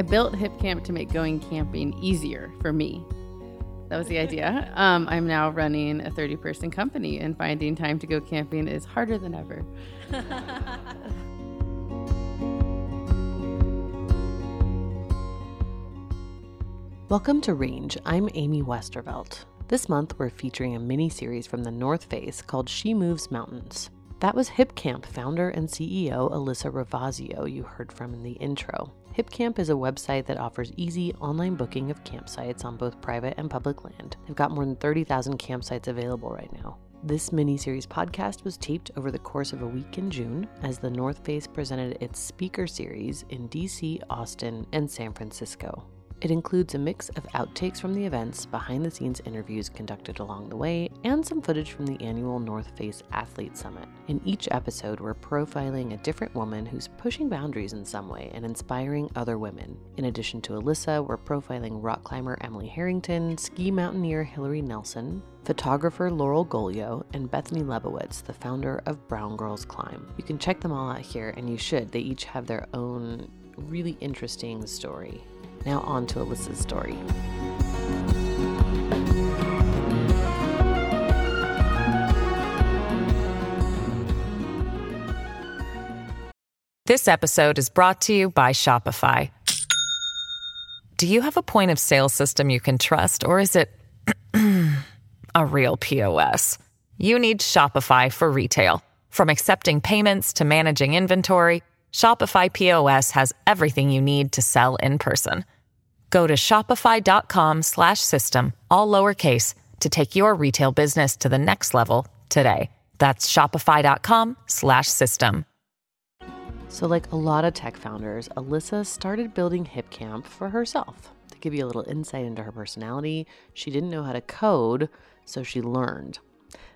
I, built Hip Camp to make going camping easier for me. That was the idea. Um, I'm now running a 30 person company, and finding time to go camping is harder than ever. Welcome to Range. I'm Amy Westervelt. This month, we're featuring a mini series from the North Face called She Moves Mountains. That was HipCamp founder and CEO Alyssa Ravasio you heard from in the intro. HipCamp is a website that offers easy online booking of campsites on both private and public land. They've got more than 30,000 campsites available right now. This mini-series podcast was taped over the course of a week in June as the North Face presented its speaker series in DC, Austin, and San Francisco. It includes a mix of outtakes from the events, behind the scenes interviews conducted along the way, and some footage from the annual North Face Athlete Summit. In each episode, we're profiling a different woman who's pushing boundaries in some way and inspiring other women. In addition to Alyssa, we're profiling rock climber Emily Harrington, ski mountaineer Hilaree Nelson, photographer Laurel Golio, and Bethany Lebewitz, the founder of Brown Girls Climb. You can check them all out here, and you should. They each have their own really interesting story. Now, on to Alyssa's story. This episode is brought to you by Shopify. Do you have a point of sale system you can trust, or is it a real POS? You need Shopify for retail. From accepting payments to managing inventory, Shopify POS has everything you need to sell in person. Go to shopify.com/system all lowercase to take your retail business to the next level today. That's shopify.com/system. So, like a lot of tech founders, Alyssa started building HipCamp for herself. To give you a little insight into her personality, she didn't know how to code, so she learned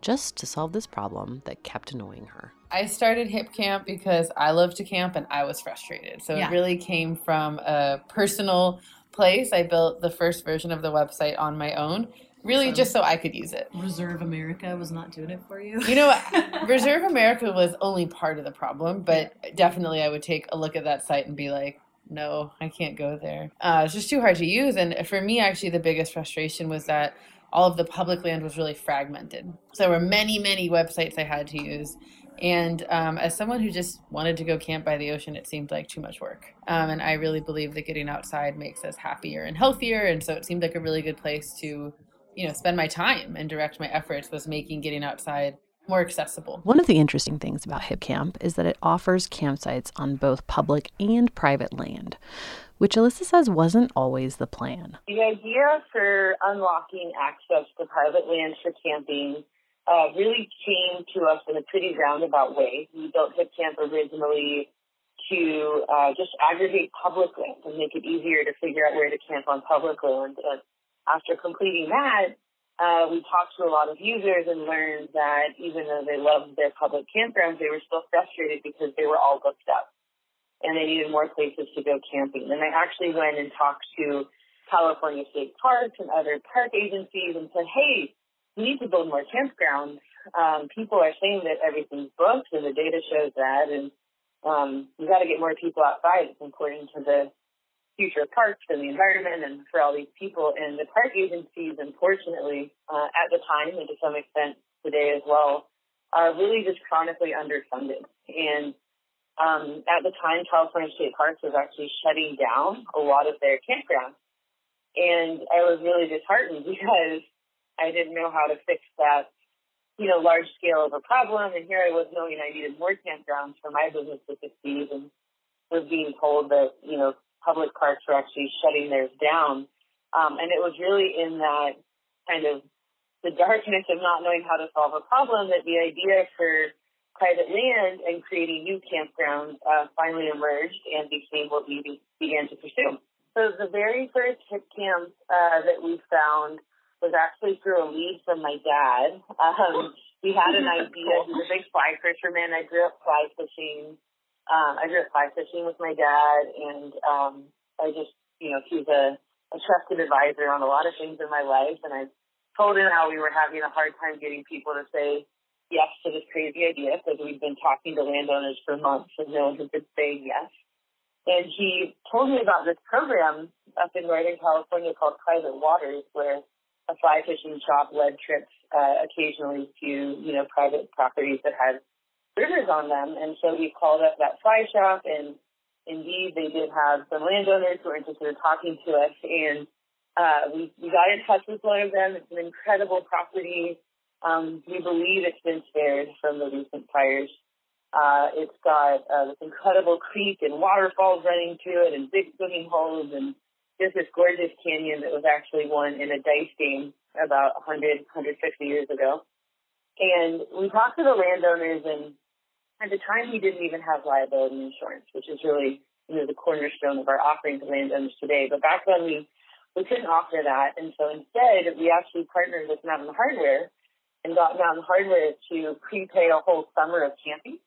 just to solve this problem that kept annoying her. I started Hip Camp because I love to camp and I was frustrated. So Yeah. it really came from a personal place. I built the first version of the website on my own, really So- just so I could use it. Reserve America was not doing it for you. You know, Reserve America was only part of the problem, but definitely I would take a look at that site and be like, no, I can't go there. Uh, it's just too hard to use. And for me, actually, the biggest frustration was that all of the public land was really fragmented. So there were many, many websites I had to use. And um, as someone who just wanted to go camp by the ocean, it seemed like too much work. Um, and I really believe that getting outside makes us happier and healthier. And so it seemed like a really good place to, you know, spend my time and direct my efforts was making getting outside more accessible. One of the interesting things about HipCamp is that it offers campsites on both public and private land, which Alyssa says wasn't always the plan. The idea for unlocking access to private lands for camping uh, really came to us in a pretty roundabout way. We built HipCamp originally to uh, just aggregate public land and make it easier to figure out where to camp on public land. And after completing that, uh, we talked to a lot of users and learned that even though they loved their public campgrounds, they were still frustrated because they were all booked up and they needed more places to go camping. And I actually went and talked to California State Parks and other park agencies and said, hey, we need to build more campgrounds. Um, people are saying that everything's booked and the data shows that and um, we got to get more people outside. It's important to the future of parks and the environment and for all these people. And the park agencies, unfortunately, uh, at the time and to some extent today as well, are really just chronically underfunded. And um, at the time, California State Parks was actually shutting down a lot of their campgrounds. And I was really disheartened because I didn't know how to fix that you know, large scale of a problem. And here I was knowing I needed more campgrounds for my business to succeed and was being told that, you know, public parks were actually shutting theirs down. Um, and it was really in that kind of the darkness of not knowing how to solve a problem that the idea for private land and creating new campgrounds uh, finally emerged and became what we be- began to pursue. So the very first hip camp uh, that we found was actually through a lead from my dad. Um, we had an idea. He's a big fly fisherman. I grew up fly fishing. Um, I grew up fly fishing with my dad, and um, I just, you know, he's a, a trusted advisor on a lot of things in my life. And I told him how we were having a hard time getting people to say yes to this crazy idea because we've been talking to landowners for months and no one has been saying yes. And he told me about this program up in Northern California called Private Waters, where a fly fishing shop led trips uh, occasionally to, you know, private properties that had rivers on them. And so we called up that fly shop, and indeed they did have some landowners who were interested in talking to us. And uh, we, we got in touch with one of them. It's an incredible property. Um, we believe it's been spared from the recent fires. Uh, it's got uh, this incredible creek and waterfalls running through it and big swimming holes and just this gorgeous canyon that was actually won in a dice game about 100, 150 years ago. And we talked to the landowners and at the time we didn't even have liability insurance, which is really, you know, the cornerstone of our offering to landowners today. But back then we, we couldn't offer that. And so instead we actually partnered with Mountain Hardwear and got Mountain Hardwear to prepay a whole summer of camping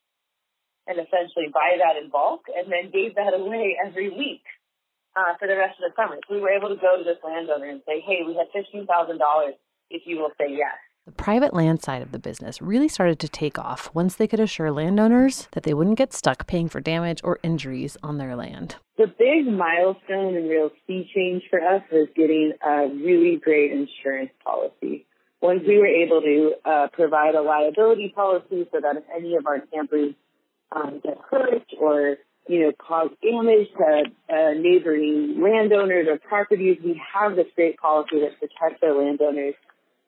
and essentially buy that in bulk and then gave that away every week uh, for the rest of the summer. So we were able to go to this landowner and say, hey, we have $15,000 if you will say yes. The private land side of the business really started to take off once they could assure landowners that they wouldn't get stuck paying for damage or injuries on their land. The big milestone and real sea change for us was getting a really great insurance policy. Once we were able to uh, provide a liability policy so that if any of our campers um, get hurt or you know cause damage to uh, neighboring landowners or properties, we have this great policy that protects our landowners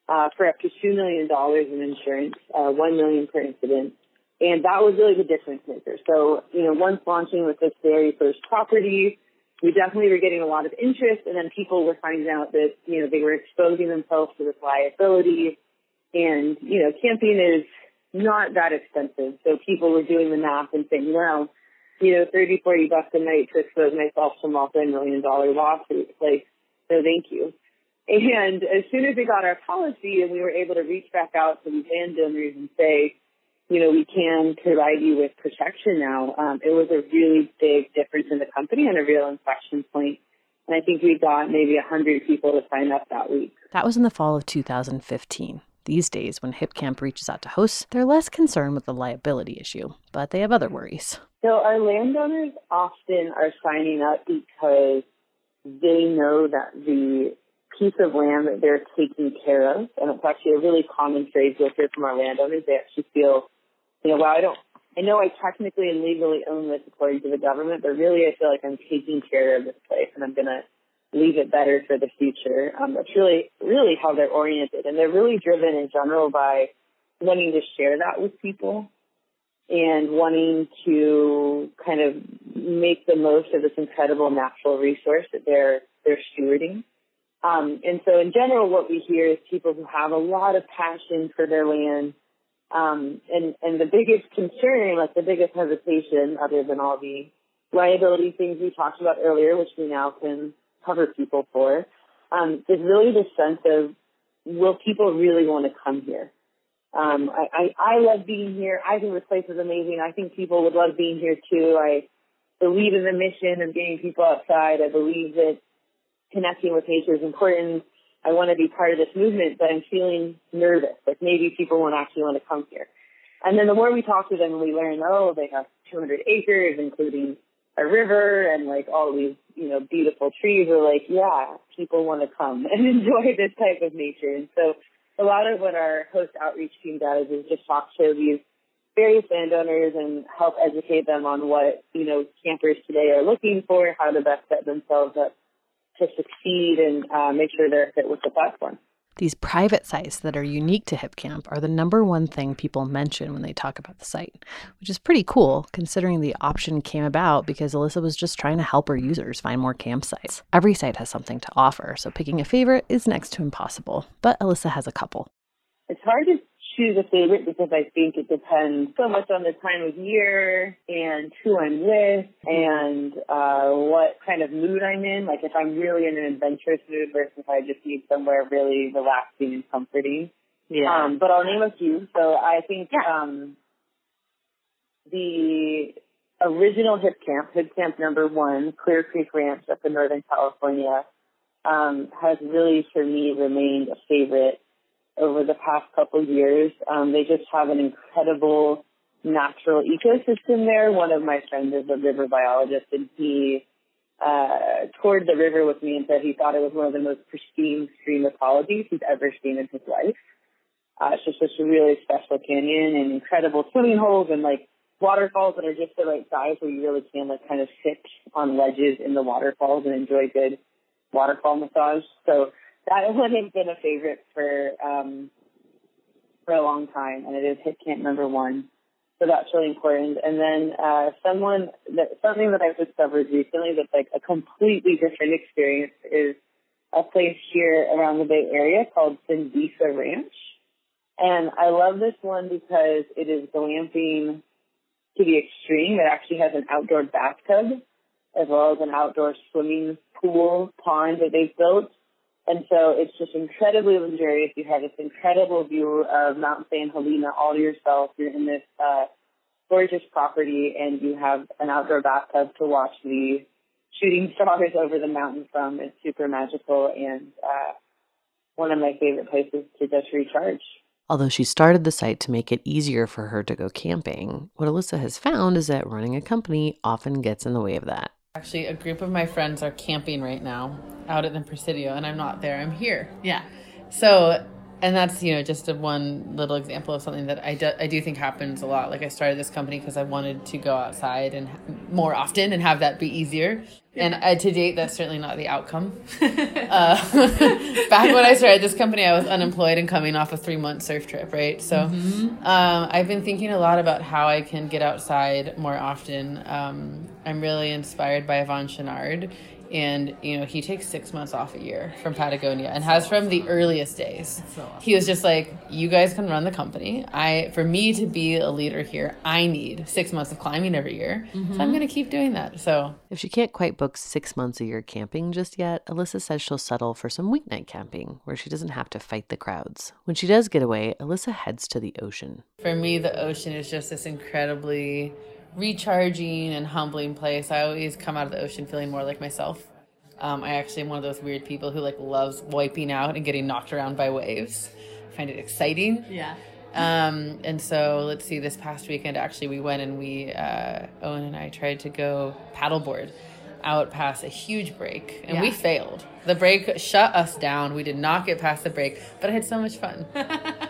uh, for up to two million dollars in insurance, uh, one million per incident. And that was really the difference maker. So, you know, once launching with this very first property, we definitely were getting a lot of interest and then people were finding out that, you know, they were exposing themselves to this liability. And, you know, camping is not that expensive. So people were doing the math and saying, well, you know, 30, 40 bucks a night to expose myself to multi-million dollar lawsuits. Like, no thank you. And as soon as we got our policy and we were able to reach back out to these landowners and say, you know, we can provide you with protection now, um, it was a really big difference in the company and a real inflection point. And I think we got maybe 100 people to sign up that week. That was in the fall of 2015. These days, when HipCamp reaches out to hosts, they're less concerned with the liability issue, but they have other worries. So our landowners often are signing up because they know that the piece of land that they're taking care of, and it's actually a really common phrase you'll hear from our landowners, they actually feel, you know, well, I don't, I know I technically and legally own this according to the government, but really I feel like I'm taking care of this place and I'm going to leave it better for the future. Um, that's really, really how they're oriented. And they're really driven in general by wanting to share that with people and wanting to kind of make the most of this incredible natural resource that they're, they're stewarding. Um, and so in general, what we hear is people who have a lot of passion for their land. Um, and, and the biggest concern, like the biggest hesitation, other than all the liability things we talked about earlier, which we now can cover people for, um, is really the sense of will people really want to come here? Um, I, I, I love being here. I think this place is amazing. I think people would love being here too. I believe in the mission of getting people outside. I believe that connecting with nature is important. I want to be part of this movement, but I'm feeling nervous. Like maybe people won't actually want to come here. And then the more we talk to them, we learn, oh, they have 200 acres, including a river and like all these, you know, beautiful trees We're like, yeah, people want to come and enjoy this type of nature. And so a lot of what our host outreach team does is just talk to these various landowners and help educate them on what, you know, campers today are looking for, how to best set themselves up to succeed and uh, make sure they're fit with the platform. These private sites that are unique to HipCamp are the number one thing people mention when they talk about the site, which is pretty cool considering the option came about because Alyssa was just trying to help her users find more campsites. Every site has something to offer, so picking a favorite is next to impossible, but Alyssa has a couple. It's hard to choose a favorite because I think it depends so much on the time of year and who I'm with and uh, what kind of mood I'm in. Like if I'm really in an adventurous mood versus if I just need somewhere really relaxing and comforting. Yeah. Um, but I'll name a few. So I think yeah. um, the original Hip Camp, Hip Camp number one, Clear Creek Ranch up in Northern California, um, has really for me remained a favorite over the past couple years. Um, they just have an incredible natural ecosystem there. One of my friends is a river biologist, and he uh, toured the river with me and said he thought it was one of the most pristine stream ecologies he's ever seen in his life. Uh, it's just such a really special canyon and incredible swimming holes and like waterfalls that are just the right size where you really can like kind of sit on ledges in the waterfalls and enjoy good waterfall massage. So that one has been a favorite for um, for a long time, and it is Hip Camp number one. So that's really important. And then uh, someone that something that I've discovered recently that's like a completely different experience is a place here around the Bay Area called Sindisa Ranch. And I love this one because it is glamping to the extreme. It actually has an outdoor bathtub as well as an outdoor swimming pool pond that they've built. And so it's just incredibly luxurious. You have this incredible view of Mount St. Helena all to yourself. You're in this uh, gorgeous property, and you have an outdoor bathtub to watch the shooting stars over the mountain from. It's super magical and uh, one of my favorite places to just recharge. Although she started the site to make it easier for her to go camping, what Alyssa has found is that running a company often gets in the way of that. Actually, a group of my friends are camping right now out at the Presidio, and I'm not there. I'm here. Yeah. So, and that's you know just a one little example of something that I do, I do think happens a lot. Like I started this company because I wanted to go outside and more often and have that be easier. And uh, to date, that's certainly not the outcome. uh, back when I started this company, I was unemployed and coming off a three month surf trip, right? So mm-hmm. um, I've been thinking a lot about how I can get outside more often. Um, I'm really inspired by Yvon Chouinard and you know he takes six months off a year from patagonia and has from the earliest days. So awesome. he was just like you guys can run the company. I for me to be a leader here i need six months of climbing every year. Mm-hmm. so i'm going to keep doing that. So if she can't quite book six months a year camping just yet alyssa says she'll settle for some weeknight camping where she doesn't have to fight the crowds. When she does get away alyssa heads to the ocean. For me the ocean is just this incredibly recharging and humbling place. I always come out of the ocean feeling more like myself. Um, I actually am one of those weird people who like loves wiping out and getting knocked around by waves. I find it exciting. Yeah. Um, and so let's see, this past weekend actually we went and we uh, Owen and I tried to go paddleboard out past a huge break and yeah. we failed. The break shut us down. We did not get past the break, but I had so much fun.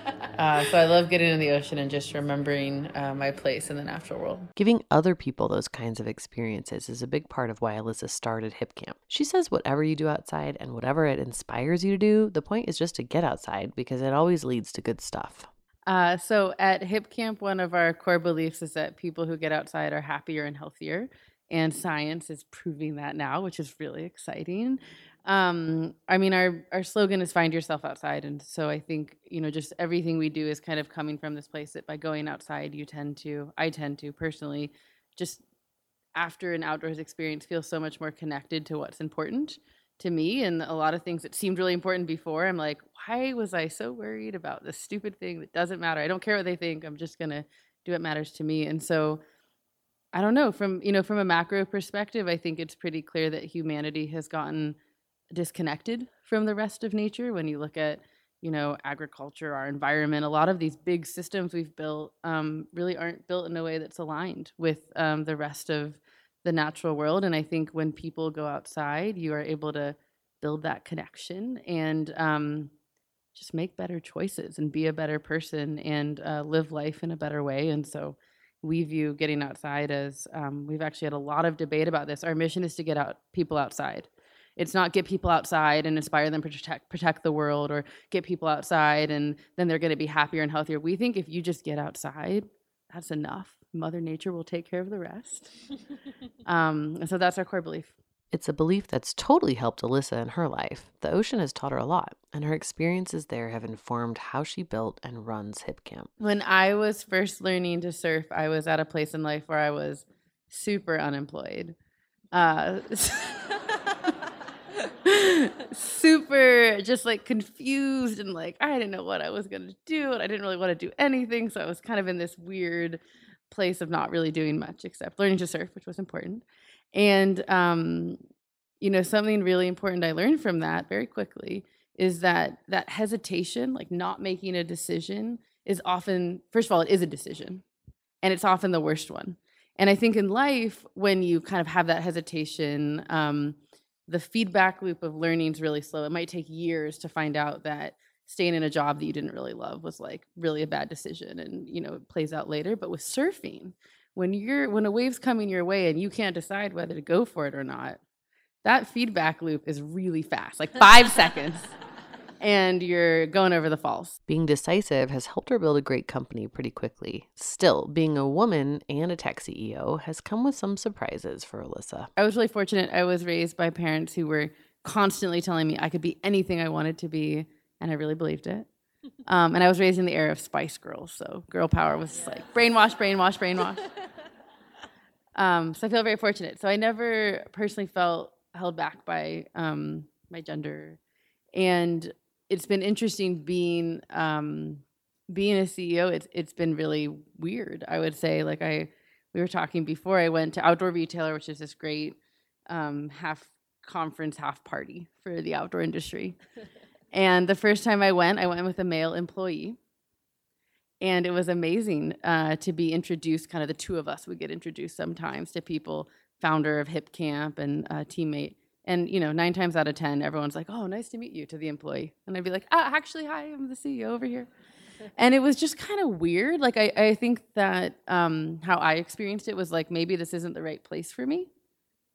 uh, so I love getting in the ocean and just remembering uh, my place in the natural world. Giving other people those kinds of experiences is a big part of why Alyssa started Hip Camp. She says whatever you do outside and whatever it inspires you to do, the point is just to get outside because it always leads to good stuff. Uh, so at Hip Camp, one of our core beliefs is that people who get outside are happier and healthier and science is proving that now, which is really exciting. Um, I mean, our our slogan is "Find yourself outside," and so I think you know, just everything we do is kind of coming from this place that by going outside, you tend to, I tend to personally, just after an outdoors experience, feel so much more connected to what's important to me, and a lot of things that seemed really important before. I'm like, why was I so worried about this stupid thing that doesn't matter? I don't care what they think. I'm just gonna do what matters to me, and so I don't know from you know from a macro perspective, I think it's pretty clear that humanity has gotten disconnected from the rest of nature. When you look at you know agriculture, our environment, a lot of these big systems we've built um, really aren't built in a way that's aligned with um, the rest of the natural world. And I think when people go outside, you are able to build that connection and um, just make better choices and be a better person and uh, live life in a better way. And so we view getting outside as um, we've actually had a lot of debate about this. Our mission is to get out people outside. It's not get people outside and inspire them to protect protect the world or get people outside and then they're going to be happier and healthier. We think if you just get outside, that's enough. Mother Nature will take care of the rest. um, and so that's our core belief. It's a belief that's totally helped Alyssa in her life. The ocean has taught her a lot, and her experiences there have informed how she built and runs Hip Camp. When I was first learning to surf, I was at a place in life where I was super unemployed. Uh, super just like confused and like I didn't know what I was going to do and I didn't really want to do anything so I was kind of in this weird place of not really doing much except learning to surf which was important. And um you know something really important I learned from that very quickly is that that hesitation like not making a decision is often first of all it is a decision and it's often the worst one. And I think in life when you kind of have that hesitation um the feedback loop of learning is really slow. It might take years to find out that staying in a job that you didn't really love was like really a bad decision and you know it plays out later but with surfing when you're when a wave's coming your way and you can't decide whether to go for it or not that feedback loop is really fast like 5 seconds and you're going over the falls. Being decisive has helped her build a great company pretty quickly. Still, being a woman and a tech CEO has come with some surprises for Alyssa. I was really fortunate. I was raised by parents who were constantly telling me I could be anything I wanted to be, and I really believed it. Um, and I was raised in the era of Spice Girls, so girl power was like brainwash, brainwash, brainwash. Um, so I feel very fortunate. So I never personally felt held back by um, my gender, and it's been interesting being um, being a CEO. It's it's been really weird. I would say, like I we were talking before. I went to Outdoor Retailer, which is this great um, half conference, half party for the outdoor industry. and the first time I went, I went with a male employee. And it was amazing uh, to be introduced. Kind of the two of us would get introduced sometimes to people, founder of Hip Camp and uh, teammate and you know, nine times out of ten, everyone's like, "Oh, nice to meet you," to the employee, and I'd be like, "Ah, actually, hi, I'm the CEO over here." and it was just kind of weird. Like I, I think that um, how I experienced it was like maybe this isn't the right place for me.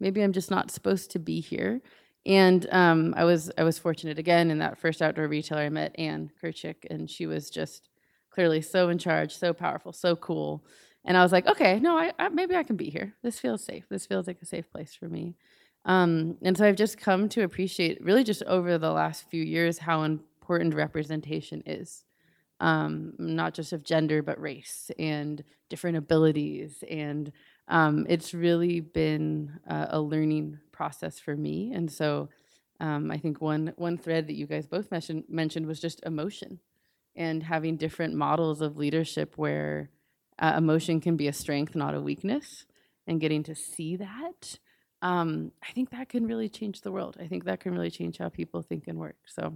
Maybe I'm just not supposed to be here. And um, I was I was fortunate again in that first outdoor retailer I met Ann Krcik, and she was just clearly so in charge, so powerful, so cool. And I was like, okay, no, I, I maybe I can be here. This feels safe. This feels like a safe place for me. Um, and so I've just come to appreciate, really, just over the last few years, how important representation is. Um, not just of gender, but race and different abilities. And um, it's really been a, a, learning process for me. And so um, I think one one thread that you guys both mentioned mentioned was just emotion and having different models of leadership where uh, emotion can be a strength, not a weakness, and getting to see that um, I think that can really change the world. I think that can really change how people think and work. So,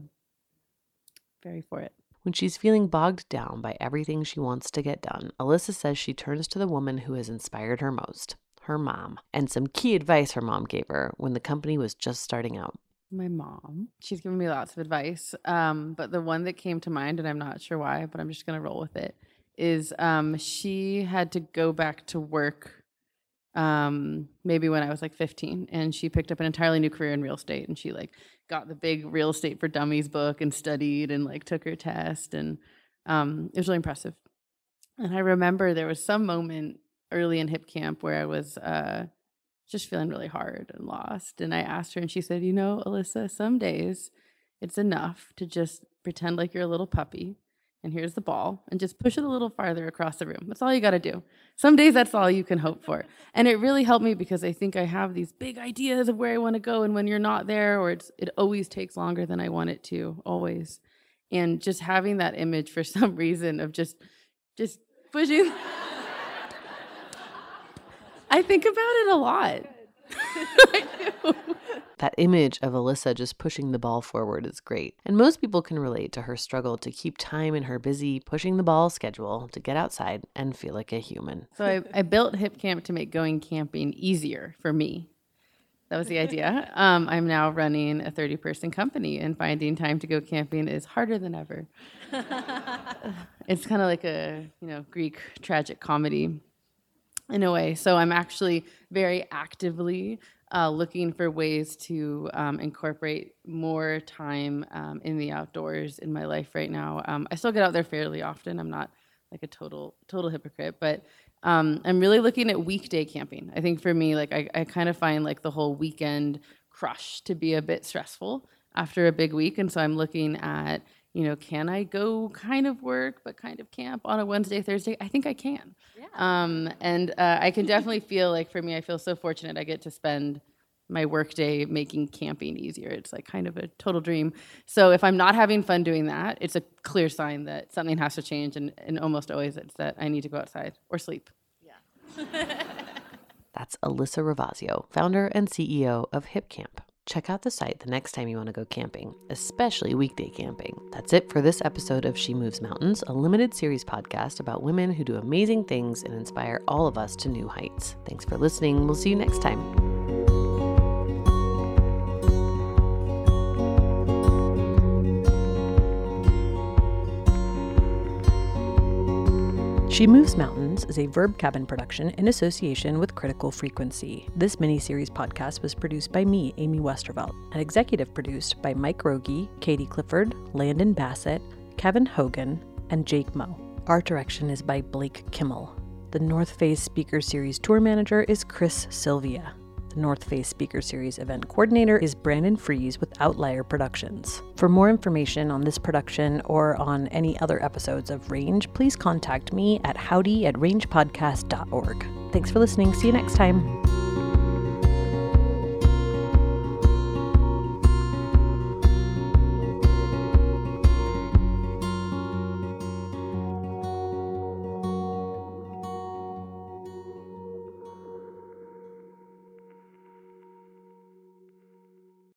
very for it. When she's feeling bogged down by everything she wants to get done, Alyssa says she turns to the woman who has inspired her most her mom, and some key advice her mom gave her when the company was just starting out. My mom. She's given me lots of advice. Um, but the one that came to mind, and I'm not sure why, but I'm just going to roll with it, is um, she had to go back to work um maybe when i was like 15 and she picked up an entirely new career in real estate and she like got the big real estate for dummies book and studied and like took her test and um it was really impressive. And i remember there was some moment early in hip camp where i was uh just feeling really hard and lost and i asked her and she said you know alyssa some days it's enough to just pretend like you're a little puppy and here's the ball and just push it a little farther across the room. That's all you got to do. Some days that's all you can hope for. And it really helped me because I think I have these big ideas of where I want to go and when you're not there or it's it always takes longer than I want it to, always. And just having that image for some reason of just just pushing I think about it a lot. that image of Alyssa just pushing the ball forward is great. And most people can relate to her struggle to keep time in her busy pushing the ball schedule to get outside and feel like a human. So I, I built Hip Camp to make going camping easier for me. That was the idea. Um, I'm now running a 30 person company, and finding time to go camping is harder than ever. it's kind of like a you know Greek tragic comedy in a way. So I'm actually very actively uh, looking for ways to um, incorporate more time um, in the outdoors in my life right now. Um, I still get out there fairly often. I'm not like a total total hypocrite, but um, I'm really looking at weekday camping. I think for me, like I, I kind of find like the whole weekend crush to be a bit stressful after a big week, and so I'm looking at you know, can I go kind of work but kind of camp on a Wednesday, Thursday? I think I can. Yeah. Um, and uh, I can definitely feel like for me, I feel so fortunate I get to spend my workday making camping easier. It's like kind of a total dream. So if I'm not having fun doing that, it's a clear sign that something has to change. And, and almost always it's that I need to go outside or sleep. Yeah. That's Alyssa Ravasio, founder and CEO of Hip Camp check out the site the next time you want to go camping, especially weekday camping. That's it for this episode of She Moves Mountains, a limited series podcast about women who do amazing things and inspire all of us to new heights. Thanks for listening. We'll see you next time. She Moves Mountains is a Verb Cabin production in association with Critical Frequency. This mini-series podcast was produced by me, Amy Westervelt, and executive produced by Mike Rogie, Katie Clifford, Landon Bassett, Kevin Hogan, and Jake Moe. Art direction is by Blake Kimmel. The North Face Speaker Series tour manager is Chris Sylvia. The North Face Speaker Series event coordinator is Brandon Fries with Outlier Productions. For more information on this production or on any other episodes of Range, please contact me at howdy at rangepodcast.org. Thanks for listening. See you next time.